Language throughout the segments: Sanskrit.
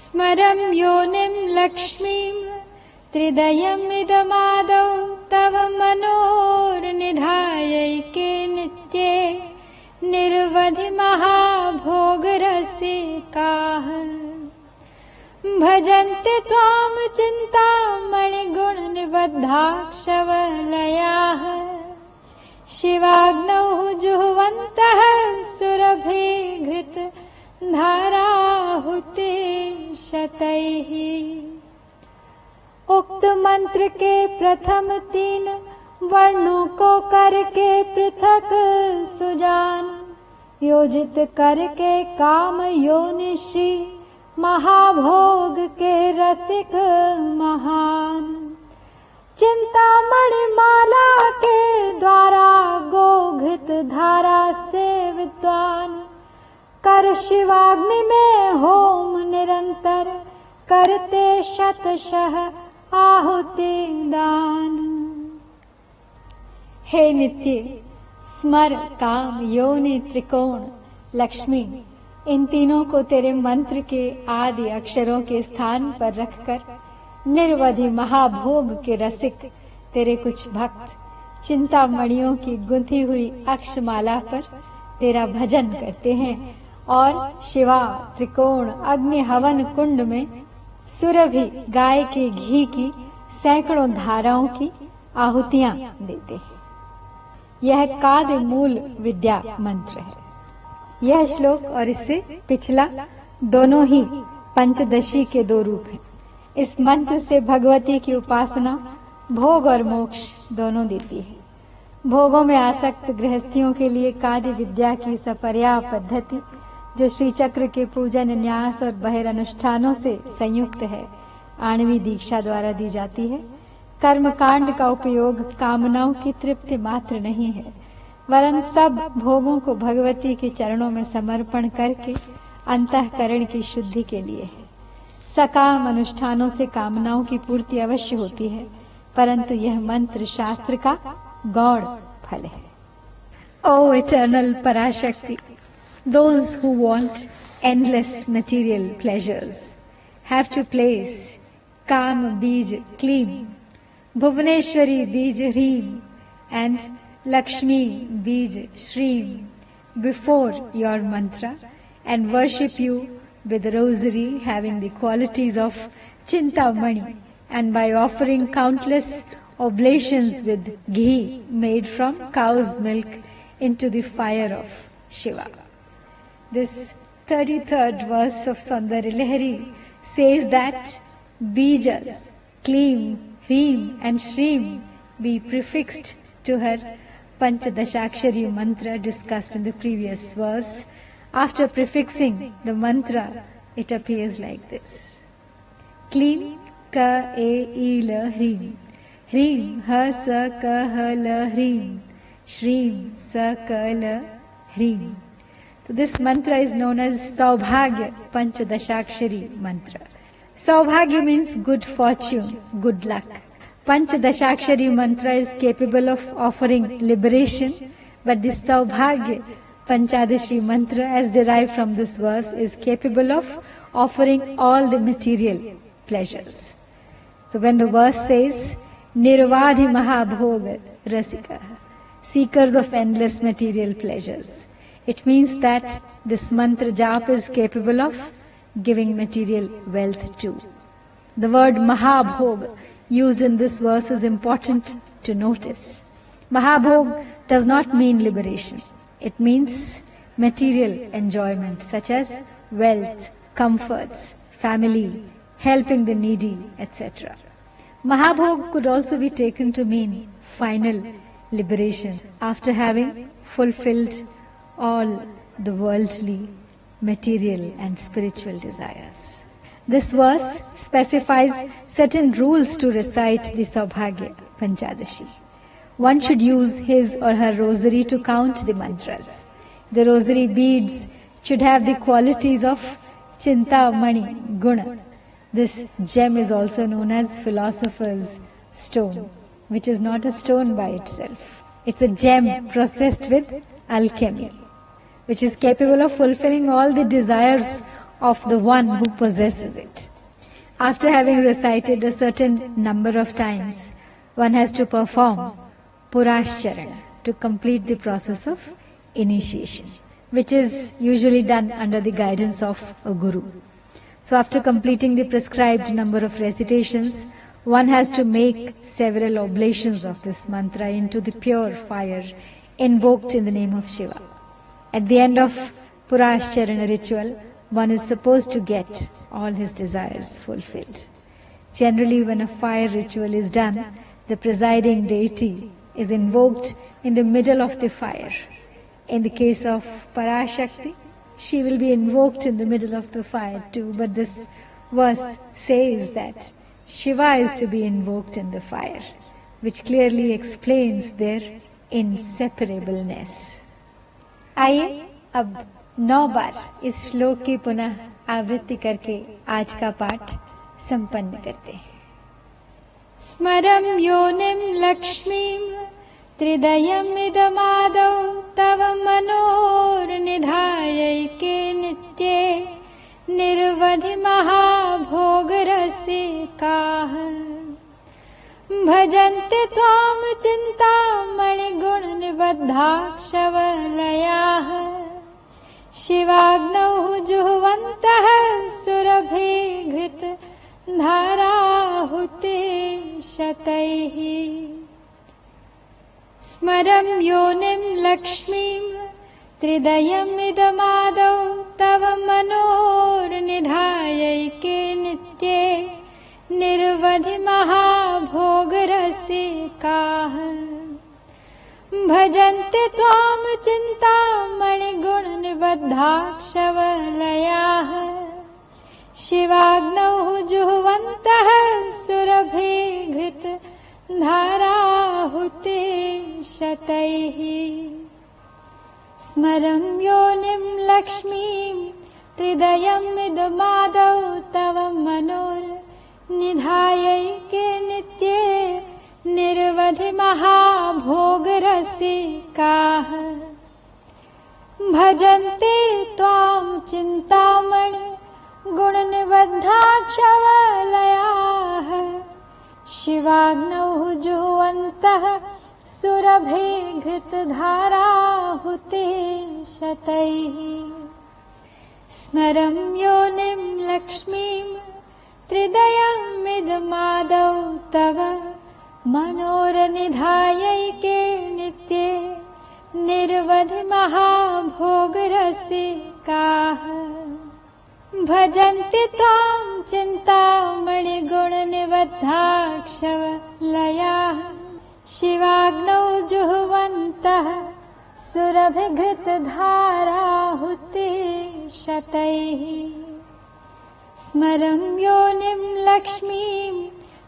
स्मरं योनिं लक्ष्मीं त्रिदयमिदमादौ तव मनोर्निधायैके नित्ये निर्वधि महाभोगरसिकाः भजन्ति त्वां चिन्तामणिगुणनिबद्धाक्षवलयाः शिवाग्नौ जुह्वन्तः सुरभिघृत धाराहुते शतैः उक्त मंत्र के प्रथम तीन, वर्णों को करके पृथक सुजान। योजित करके काम योनि श्री, महाभोग के रसिक महान। चिंतामणि माला के द्वारा गोघृत धारा से विद्वान कर शिवाग्नि में होम निरंतर, करते शतशः आहुति दान। हे नित्य, स्मर काम योनि त्रिकोण, लक्ष्मी, इन तीनों को तेरे मंत्र के आदि अक्षरों के स्थान पर रखकर, निर्वधि महाभोग के रसिक, तेरे कुछ भक्त, चिंतामणियों की गुंथी हुई अक्षमाला पर तेरा भजन करते हैं। और शिवा त्रिकोण अग्नि हवन कुंड में सुरभि गाय के घी की सैकड़ों धाराओं की आहुतियाँ देते हैं। यह काद मूल विद्या मंत्र है। यह श्लोक और इससे पिछला दोनों ही पंचदशी के दो रूप हैं। इस मंत्र से भगवती की उपासना, भोग और मोक्ष दोनों देती है। भोगों में आसक्त गृहस्थियों के लिए कार्य विद्या की सपर्या पद्धति जो श्री चक्र के पूजन, न्यास और बहिर अनुष्ठानों से संयुक्त है, आणवी दीक्षा द्वारा दी जाती है। कर्म कांड का उपयोग कामनाओं की तृप्ति मात्र नहीं है, वरन सब भोगों को भगवती के चरणों में समर्पण करके अंतकरण की शुद्धि के लिए है। सकाम अनुष्ठानों से कामनाओं की पूर्ति अवश्य होती है, परंतु यह मंत्र शास्त्र का गौड़ फल है। O eternal Parashakti Those who want endless material pleasures have to place Kam Bij Kleem, Bhuvaneshwari Bij Reem, and Lakshmi Bij Shreem before your mantra and worship you with a rosary having the qualities of Chintamani and by offering countless oblations with ghee made from cow's milk into the fire of Shiva. This 33rd verse of Sundari Lahari says that Bijas, Kleem, Hreem and Shreem be prefixed to her Panchadashakshari mantra discussed in the previous verse. After prefixing the mantra, it appears like this. Klim ka e e la hrim. Hrim ha sa ka ha la hrim. Shrim sa ka la hrim. So this mantra is known as Saubhagya Panchadashakshari mantra. Saubhagya means good fortune, good luck. Panchadashakshari mantra is capable of offering liberation, but this Saubhagya Panchadashi mantra as derived from this verse is capable of offering all the material pleasures. So when the verse says, Nirvadhi Mahabhoga Rasika, seekers of endless material pleasures, it means that this mantra jap is capable of giving material wealth too. The word Mahabhog used in this verse is important to notice. Mahabhog does not mean liberation. It means material enjoyment such as wealth, comforts, family, helping the needy, etc. Mahabhog could also be taken to mean final liberation after having fulfilled all the worldly, material and spiritual desires. This verse specifies certain rules to recite the Saubhagya Panchadashi. One should use his or her rosary to count the mantras. The rosary beads should have the qualities of Chintamani Guna. This gem is also known as philosopher's stone, which is not a stone by itself. It's a gem processed with alchemy, which is capable of fulfilling all the desires of the one who possesses it. After having recited a certain number of times, one has to perform Purashcharana to complete the process of initiation, which is usually done under the guidance of a guru. So after completing the prescribed number of recitations, one has to make several oblations of this mantra into the pure fire invoked in the name of Shiva. At the end of Purashcharana ritual, one is supposed to get all his desires fulfilled. Generally, when a fire ritual is done, the presiding deity is invoked in the middle of the fire. In the case of Parashakti, she will be invoked in the middle of the fire too, but this verse says that Shiva is to be invoked in the fire, which clearly explains their inseparableness. आइए, अब नौ बार इस श्लोक की पुनः आवृत्ति करके आज का पाठ संपन्न करते हैं। स्मरं योनिं लक्ष्मीं त्रिदयमिदमादौ तव निर्वधि महाभोगरसिकाः। भजन्ति त्वां चिन्तामणिगुणनिबद्धाक्षवलयाः शिवाग्नौ जुह्वन्तः सुरभि घृत धाराहुते शतैः स्मरं योनिं लक्ष्मीं त्रिदयमिदमादौ तव मनोर्निधायैके नित्ये निर्वधि महाभोगरसिकाः भजन्ति त्वां चिन्तामणिगुणनिबद्धाक्षवलयाः। शिवाग्नौ जुह्वन्तः सुरभि घृत धाराहुते शतैः। स्मरं योनिं लक्ष्मीं त्रिदयमिदमादौ तव मनोर्निधायैके नित्ये निर्वधि महाभोगरसिकाः। भजन्ते त्वां चिन्तामणि गुणनिबद्धाक्षवलयाः। शिवाग्नौ जुह्वन्तः सुरभे घृतधाराहुते शतैः। स्मरं योनिं लक्ष्मीं त्रिदयमिदमादौ तव मनोरनिधायैके नित्ये निर्वधि महाभोगरसिकाः। भजन्ति त्वां चिन्तामणिगुणनिबद्धाक्षवलयाः शिवाग्नौ जुह्वन्तः सुरभिघृतधाराहुते शतैः स्मरं योनिं लक्ष्मीं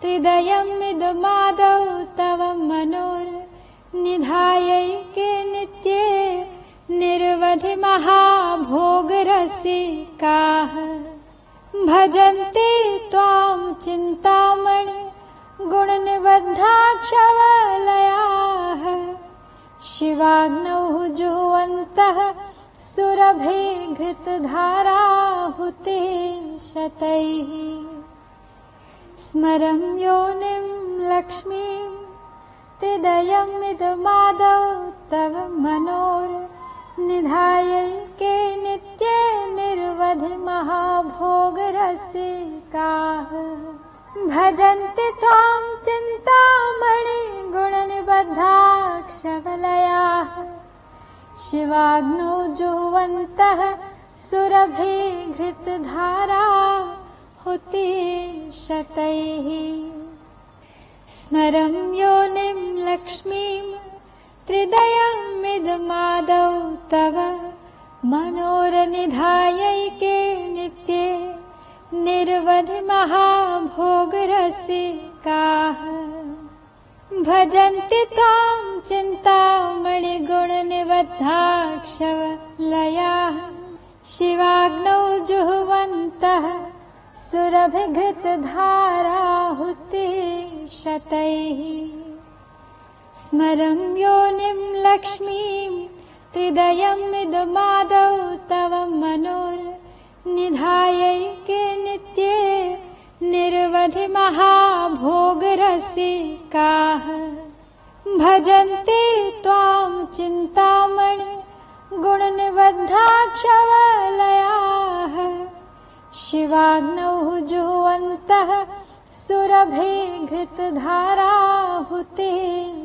त्रिदयमिदमादौ तव मनोर्निधायैके नित्ये निर्वधि महाभोगरसिकाः। भजन्ते त्वां चिन्तामणि गुणनिबद्धाक्षवलयाः। शिवाग्नौ जुह्वन्तः सुरभे शतैः स्मरं योनिं लक्ष्मीं त्रिदयमिदमादौ तव मनोर्निधायैके नित्ये निर्वधि महाभोगरसिकाः। भजन्ति त्वां चिन्तामणिगुणनिबद्धाक्षवलयाः शिवाग्नौ जुह्वन्तः सुरभि घृतधारा हुते शतैः। स्मरं योनिं लक्ष्मीं त्रिदयमिदमादौ तव मनोरनिधायैके नित्ये निर्वधि महाभोगरसिकाः भजन्ति त्वां चिन्तामणिगुणनिबद्धाक्षवलयाः शिवाग्नौ जुह्वन्तः सुरभिघृतधाराहुते शतैः। स्मरं योनिं लक्ष्मीं त्रिदयमिदमादौ तव मनोर्। निधायैके नित्ये निर्वधि महाभोगरसिकाः भजन्ते त्वां चिन्तामणि गुणनिबद्धाक्षवलयाः। शिवाग्नौ जुह्वन्तः सुरभे घृतधाराहुते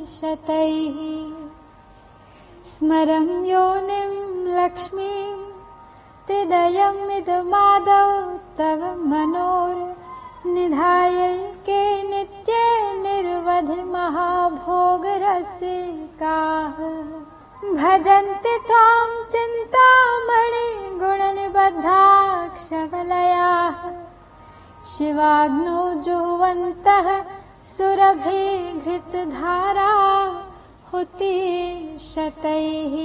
शतैः। स्मरं योनिं लक्ष्मीं त्रिदयमिदमादौ तव मनोर्निधायैके नित्ये निर्वधि महाभोगरसिकाः भजन्ति त्वां चिन्तामणि गुणनिबद्धाक्षवलयाः। शिवाग्नौ जुह्वन्तः सुरभि घृतधारा हुति शतैः।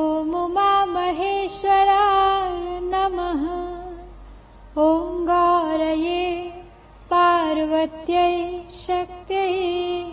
ॐ उमा महेश्वराय नमः। ॐ गौरये पार्वत्यै शक्त्यै